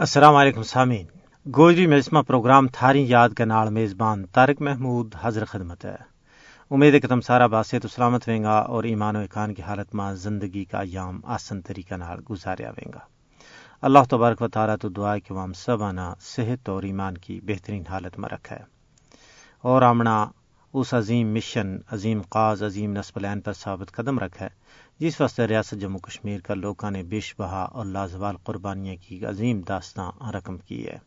السلام علیکم سامعین۔ گوجری مجسمہ پروگرام تھاری یاد کے نال میزبان طارق محمود حضر خدمت ہے۔ امید ہے کہ تم سارا باسط و سلامت ویں گا اور ایمان و اقان کی حالت میں زندگی کا ایام آسن طریقہ نال گزاریا ویں گا۔ اللہ تبارک و تعالیٰ تو دعا کہ وہ ہم سب آنا صحت اور ایمان کی بہترین حالت میں رکھا ہے اور آمنا اس عظیم مشن، عظیم قاز، عظیم نصب لین پر ثابت قدم رکھا ہے جس واسطے ریاست جموں کشمیر کا لوگوں نے بیش بہا اور لازوال قربانیاں کی عظیم داستان رقم کی ہے۔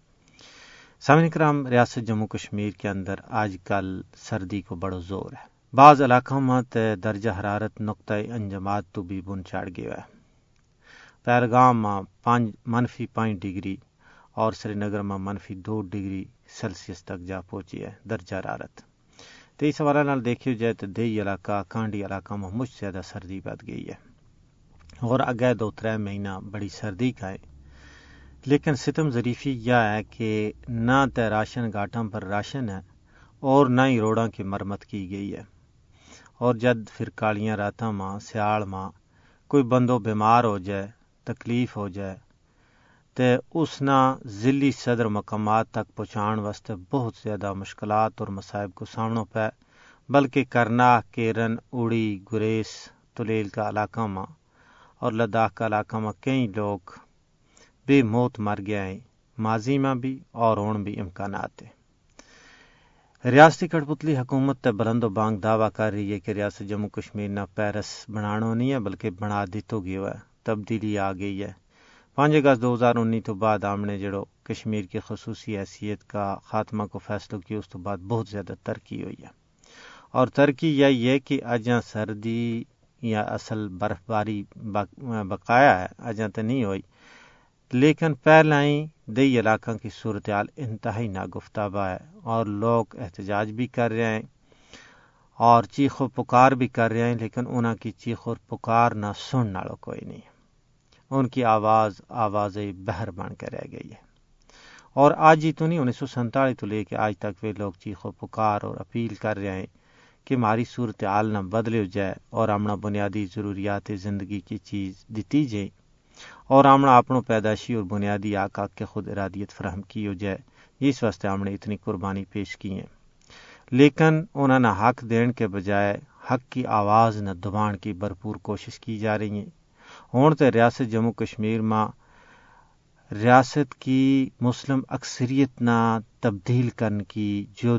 سامعین کرام، ریاست جموں کشمیر کے اندر آج کل سردی کو بڑو زور ہے۔ بعض علاقوں میں درجہ حرارت نقطۂ انجمات تو بھی بن چڑھ گیا ہے۔ پہلگام میں پانچ، منفی پانچ ڈگری اور سری نگر میں منفی دو ڈگری سیلسیس تک جا پہنچی ہے درجہ حرارت۔ تو اس حوالے نال دیکھو جائے تو دیہی علاقہ، کانڈی علاقہ میں مجھ زیادہ سردی بد گئی ہے۔ اور اگے دو تر مہینہ بڑی سردی کا ہے۔ لیکن ستم ظریفی یہ ہے کہ نہ تو راشن گاٹوں پر راشن ہے اور نہ ہی روڈوں کی مرمت کی گئی ہے۔ اور جد پھر کالیاں راتوں ماں سیاڑ ماں، کوئی بندو بیمار ہو جائے، تکلیف ہو جائے تو اس نہ ضلعی صدر مقامات تک پہنچان واسطے بہت زیادہ مشکلات اور مصائب کو سامنا پہ بلکہ کرنا، کیرن اڑی گریس، تلیل کا علاقہ ماں اور لداخ کا علاقہ میں کئی لوگ بے موت مر گیا ہیں، ماضی میں بھی اور ہوں بھی امکانات ہیں۔ ریاستی کٹپتلی حکومت تے بلند و بانگ دعویٰ کر رہی ہے کہ ریاست جموں کشمیر نہ پیرس بنانا نہیں ہے، بلکہ بنا دیتو گیا ہے، تبدیلی آ گئی ہے۔ پانچ اگست دو ہزار انی تو بعد آمنے جڑو کشمیر کی خصوصی حیثیت کا خاتمہ کو فیصلہ کیا، اس تو بعد بہت زیادہ ترقی ہوئی ہے۔ اور ترقی یہی ہے کہ اجاں سردی یا اصل برف باری بقایا ہے، اجاں تو نہیں ہوئی۔ لیکن پہلے ہی دئی علاقوں کی صورتحال انتہائی ناگفتابہ ہے اور لوگ احتجاج بھی کر رہے ہیں اور چیخ و پکار بھی کر رہے ہیں، لیکن انہوں کی چیخ اور پکار نہ سن والوں کوئی نہیں۔ ان کی آواز آواز بہر بن کے رہ گئی ہے۔ اور آج ہی تو نہیں، انیس سو سنتالیس تو لے کے آج تک وہ لوگ چیخ و پکار اور اپیل کر رہے ہیں کہ ہماری صورتحال نہ بدلے جائے اور ہمنا بنیادی ضروریات زندگی کی چیز دیتی جائے اور آمنا اپنوں پیدائشی اور بنیادی آکا کے خود ارادیت فراہم کی ہو جائے۔ اس واسطے ہم نے اتنی قربانی پیش کی ہیں۔ لیکن انہوں نے حق دین کے بجائے حق کی آواز نہ دبان کی بھرپور کوشش کی جا رہی ہیں۔ ہوں تو ریاست جموں کشمیر ماں ریاست کی مسلم اکثریت نہ تبدیل کرنے کی جو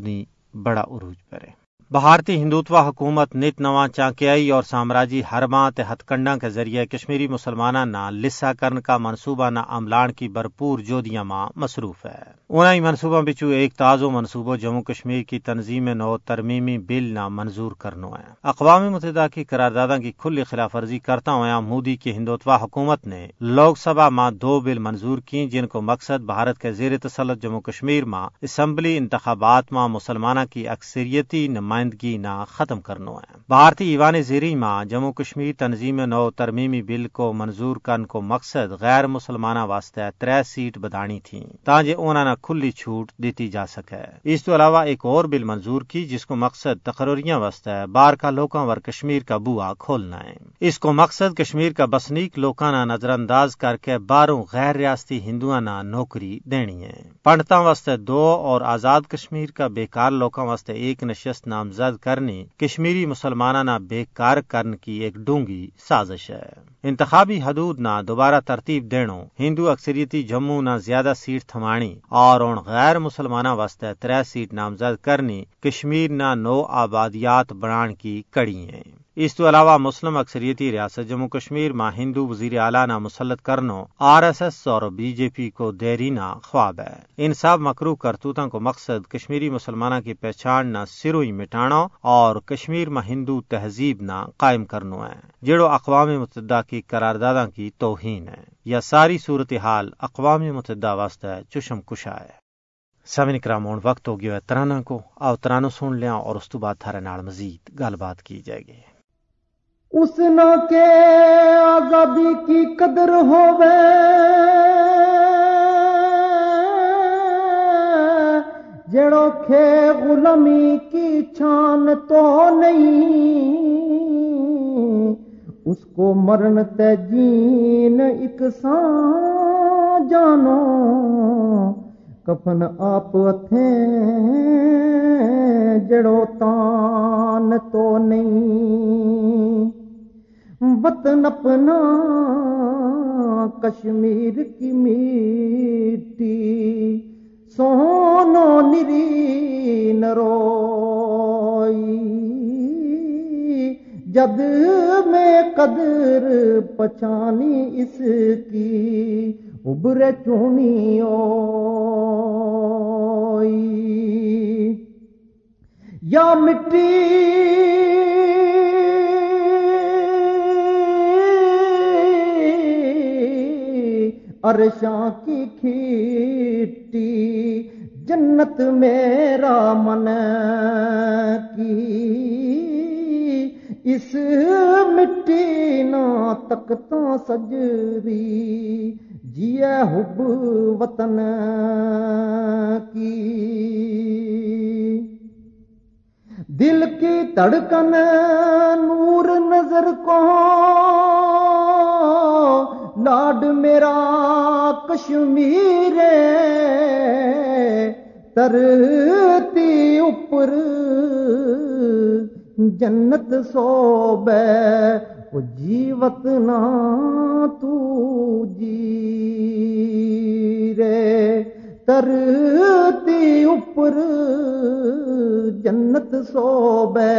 بڑا عروج پر ہے بھارتی ہندوتوا حکومت نت نواں چانکیائی اور سامراجی ہرما ہتھ کنڈا کے ذریعے کشمیری مسلمانہ نہ لسا کرن کا منصوبہ نہ عملان کی بھرپور جودیاں ماں مصروف ہے۔ انہیں منصوبہ بچو ایک تازو منصوبہ جموں کشمیر کی تنظیم نو ترمیمی بل نہ منظور کرنو ہے۔ اقوام متحدہ کی قراردادوں کی کھلی خلاف ورزی کرتا ہوا مودی کی ہندوتوا حکومت نے لوک سبھا ماں دو بل منظور کی جن کو مقصد بھارت کے زیر تسلط جموں کشمیر ماں اسمبلی انتخابات ماں مسلمانہ کی اکثریتی نمائندگی نمائندگی نہ ختم کرنا ہے۔ بھارتی ایوان زیری ماں جموں کشمیر تنظیم نو ترمیمی بل کو منظور کرن کو مقصد غیر مسلمانہ واسطے تر سیٹ بدانی تھی تاکہ انہوں نے کھلی چھوٹ دیتی جا سکے۔ اس تو علاوہ ایک اور بل منظور کی جس کو مقصد تقرریاں واسطے بار کا لوکاں ور کشمیر کا بوا کھولنا ہے۔ اس کو مقصد کشمیر کا بسنیک لوکاں نہ نظر انداز کر کے باروں غیر ریاستی ہندو نہ نوکری دینی ہے۔ پنڈتوں واسطے دو اور آزاد کشمیر کا بیکار لوکاں واسطے ایک نشست نامزد کرنی کشمیری مسلمانہ نہ بیکار کرن کی ایک ڈونگی سازش ہے۔ انتخابی حدود نہ دوبارہ ترتیب دینو ہندو اکثریتی جموں نہ زیادہ سیٹ تھمانی اور ان غیر مسلمانہ واسطے تر سیٹ نامزد کرنی کشمیر نہ نو آبادیات بنان کی کڑی ہیں۔ اس تو علاوہ مسلم اکثریتی ریاست جموں کشمیر میں ہندو وزیر اعلیٰ نہ مسلط کرنو آر ایس ایس اور بی جے پی کو دیرینا خواب ہے۔ ان سب مکرو کرتوتوں کو مقصد کشمیری مسلمانہ کی پہچان نہ سروئی مٹانا اور کشمیر میں ہندو تہذیب نہ قائم کرنو ہے۔ جڑو اقوام متحدہ کی قراردادوں کی توہین ہے۔ یا ساری صورتحال اقوام متحدہ واسطے چشم کشا ہے۔ سمن کرام وقت ہو گیا ہے ترانا کو۔ آؤ ترانو سن لیا اور اس تو بعد تھارے نال مزید گل بات کی جائے گی۔ اس نہ کے آزادی کی قدر ہووے۔ جڑو کھے غلامی کی چھان تو نہیں، اس کو مرن تے جین ایک سان جانو۔ کفن آپ اتھیں جڑو تان تو نہیں۔ وطن اپنا، کشمیر کی میٹی۔ سونو نری نروئی۔ جد میں قدر پچانی اس کی ابر چونی یا مٹی ارشاں کی کھیٹی جنت میرا من کی۔ اس مٹی نہ تکتا سجری جیے حب وطن کی۔ دل کی تڑکن نور نظر کو لاڈ میرا کشمیر ترتی اوپر جنت سو بے جیوت نا تو جی رے ترتی اوپر جنت سو بے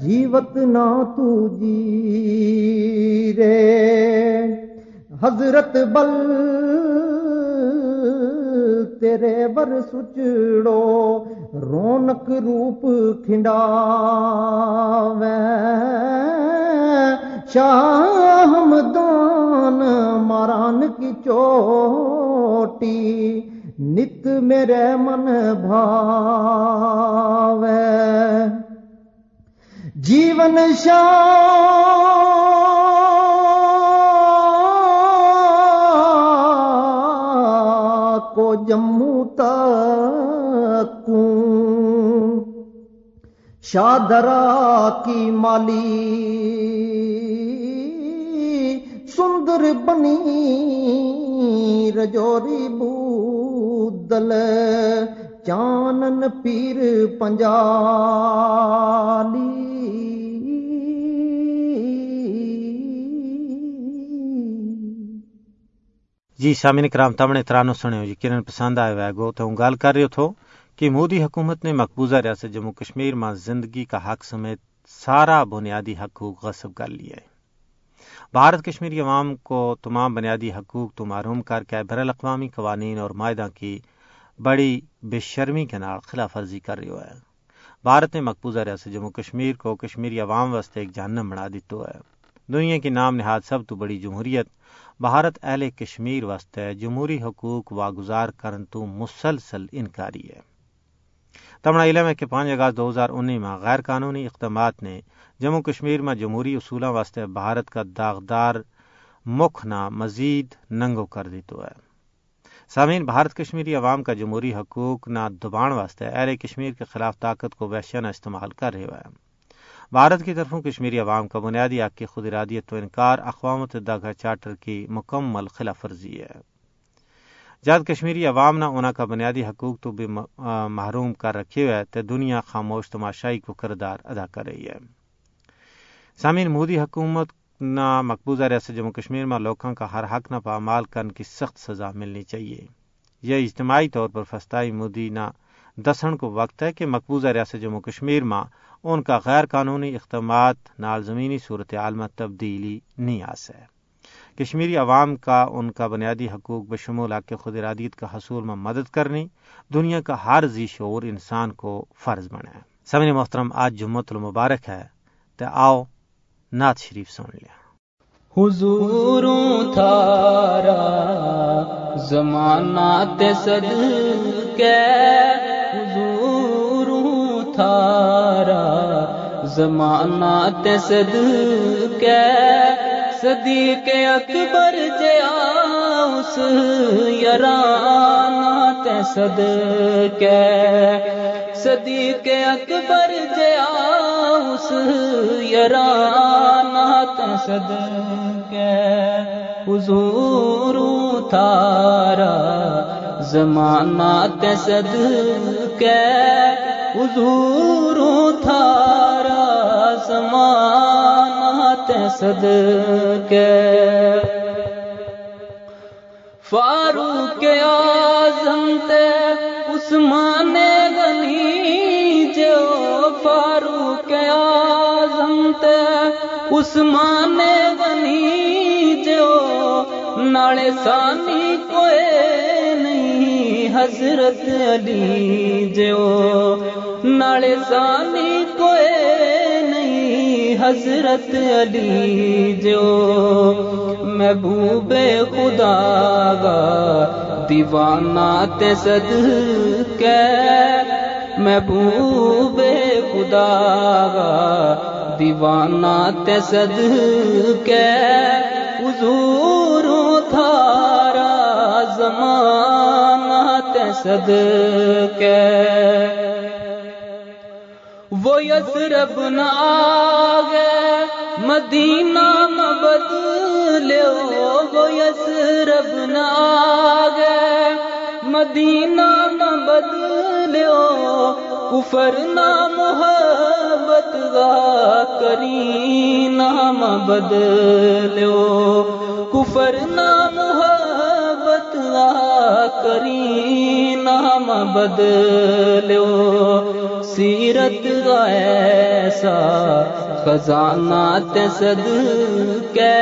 جیوت نا تو جی رے حضرت بل، تیرے بر سچڑو، رونق روپ کھنڈا شاہ ہمدان ماران کی چوٹی، نت میرے من بھاو جیون شاہ کو جموں تک۔ شادرا کی مالی سندر بنی رجوری بودل چانن پیر پنجالی۔ جی سامعین کرام تمنے ترانو سنو یقیناً جی، پسند آئے ہوئے گو، تو گل کر رہے تھو کہ مودی حکومت نے مقبوضہ ریاست جموں کشمیر میں زندگی کا حق سمیت سارا بنیادی حقوق غصب کر لیا ہے۔ بھارت کشمیری عوام کو تمام بنیادی حقوق تو معروم کر کے بین الاقوامی قوانین اور معاہدہ کی بڑی بے شرمی کے نال خلاف ورزی کر رہی ہے۔ بھارت نے مقبوضہ ریاست جموں کشمیر کو کشمیری عوام واسطے ایک جہنم بنا دیتو ہے۔ دنیا کی نام نہاد سب تو بڑی جمہوریت، بھارت اہل کشمیر واسطے جمہوری حقوق واگزار کرن تو مسلسل انکاری ہے۔ تمنا علم ہے کہ پانچ اگست دو ہزار انیس میں غیر قانونی اقدامات نے جموں کشمیر میں جمہوری اصولوں واسطے بھارت کا داغدار مکھ نہ مزید ننگو کر دیتو ہے۔ سامعین، بھارت کشمیری عوام کا جمہوری حقوق نہ دبان واسطے اہل کشمیر کے خلاف طاقت کو وحشانہ استعمال کر رہے ہے بھارت کی طرفوں کشمیری عوام کا بنیادی حق کی خود ارادیت و انکار اقوام متحدہ کا چارٹر کی مکمل خلاف ورزی ہے۔ جب کشمیری عوام نہ انہوں کا بنیادی حقوق تو بھی محروم کر رکھے ہوئے تو دنیا خاموش تماشائی کو کردار ادا کر رہی ہے۔ سامعین، مودی حکومت نہ مقبوضہ ریاست جموں کشمیر میں لوگوں کا ہر حق نہ پامال کرنے کی سخت سزا ملنی چاہیے۔ یہ اجتماعی طور پر فستائی مودی نہ دسن کو وقت ہے کہ مقبوضہ ریاست جموں کشمیر میں ان کا غیر قانونی اقدامات نال زمینی صورت عال میں تبدیلی نہیں آ سکے کشمیری عوام کا ان کا بنیادی حقوق بشمول حق خود ارادیت کا حصول میں مدد کرنی، دنیا کا ہر ذی شعور انسان کو فرض بنا ہے۔ سمن محترم، آج جمعت المبارک ہے تو آؤ نعت شریف سن لیا۔ حضوروں تھارا، زمانہ تے صدقے۔ تھارا، زمانہ تے صدقے، صدیق اکبر جیا اس یرانا تے صدقے، صدیق اکبر جیا اس یرانا تے صدقے۔ حضور تھارا، زمانہ تے تسد کے حضوروں تھارا زمانہ تسد کے فاروق اعظم تے عثمان غنی جو فاروق اعظم تے عثمان غنی جو نالے سانی حضرت علی جو نالے سانی کوئی نہیں، حضرت علی جو محبوب خدا گا دیوانہ تے صد کے محبوب خدا گا دیوانہ تے صد کے حضور زمانہ صد کے وہ یسرب نہ آگے مدینہ نہ بدلو وہ یسرب نہ آگے مدینہ نہ بدلو کفر نہ محبت گا کری نام بدلو کفر نہ محبت کری نام بدلو سیرت ایسا، خزانہ تصد کے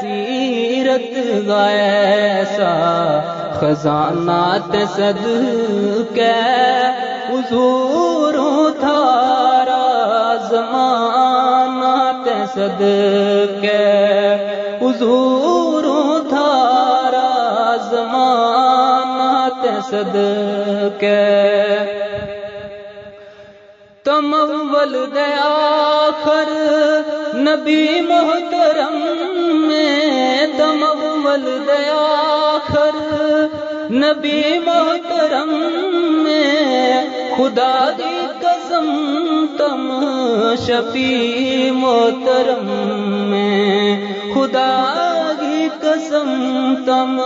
سیرت ایسا، خزانہ تصد کے حضور تھارا زمانہ تصد کے حضور زمانہ تصد کے تم اول دیا آخر نبی محترم میں۔ تم اول دیا آخر نبی محترم میں۔ خدا دی قسم تم شفیع محترم میں۔ خدا قسم تم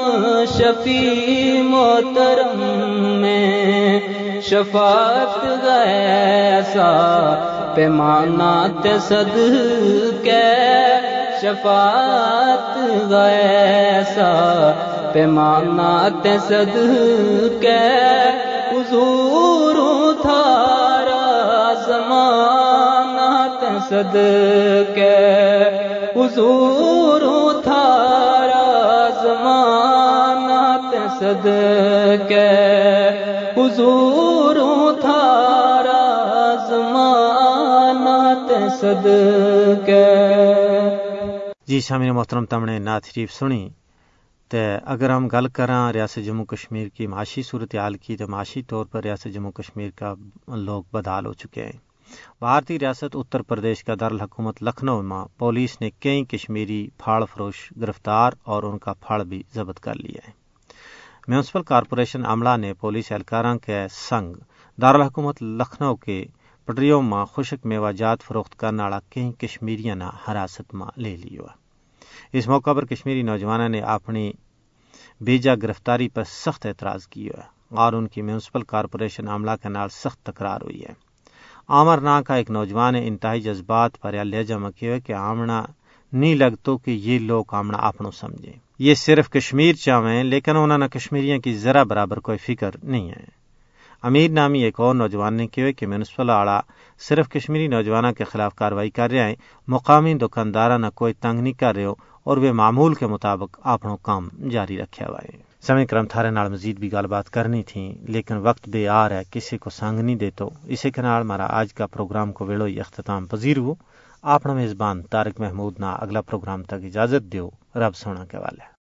شفیع محترم میں شفاعت ایسا پیمانہ تصد کے شفاعت ایسا پیمانہ تصد کے حضور تھارا زمانہ تصد کے حضور تھارا زمانہ تصد کے حضور تھارا زمانہ تصد کے جی شامل محترم تمنے نعت شریف سنی۔ تو اگر ہم گل کراں ریاست جموں کشمیر کی معاشی صورتحال کی تو معاشی طور پر ریاست جموں کشمیر کا لوگ بدحال ہو چکے ہیں۔ بھارتی ریاست اتر پردیش کا دارالحکومت لکھنؤ میں پولیس نے کئی کشمیری پھاڑ فروش گرفتار اور ان کا پھاڑ بھی ضبط کر لیا ہے۔ میونسپل کارپوریشن عملہ نے پولیس اہلکاراں کے سنگ دارالحکومت لکھنؤ کے پٹریوں میں خشک میوہ جات فروخت کرنے والا کئی کشمیریاں حراست میں لے لیو اس موقع پر کشمیری نوجوانوں نے اپنی بیجا گرفتاری پر سخت اعتراض کیا ہے اور ان کی میونسپل کارپوریشن عملہ کے نال سخت تکرار ہوئی ہے۔ آمر نا کا ایک نوجوان نے انتہائی جذبات پر لہجہ میں کیا کہ آمنا نہیں لگتو کہ یہ لوگ آمنا اپنوں سمجھے یہ صرف کشمیر چاہیں لیکن انہوں نے کشمیریوں کی ذرا برابر کوئی فکر نہیں ہے۔ امیر نامی ایک اور نوجوان نے کہا کہ میونسپل آڑا صرف کشمیری نوجوانوں کے خلاف کاروائی کر رہے ہیں، مقامی دکاندار نہ کوئی تنگ نہیں کر رہے ہو اور وہ معمول کے مطابق اپنا کام جاری رکھا ہوا ہے سمے کرم تھارے نال مزید بھی گل بات کرنی تھی، لیکن وقت بے آر ہے، کسی کو سنگ نہیں دے تو۔ اسی کے نال ہمارا آج کا پروگرام کو ویڑو اختتام پذیر ہو۔ اپنا میزبان تارک محمود نا اگلا پروگرام تک اجازت دیو۔ رب سونا کے والے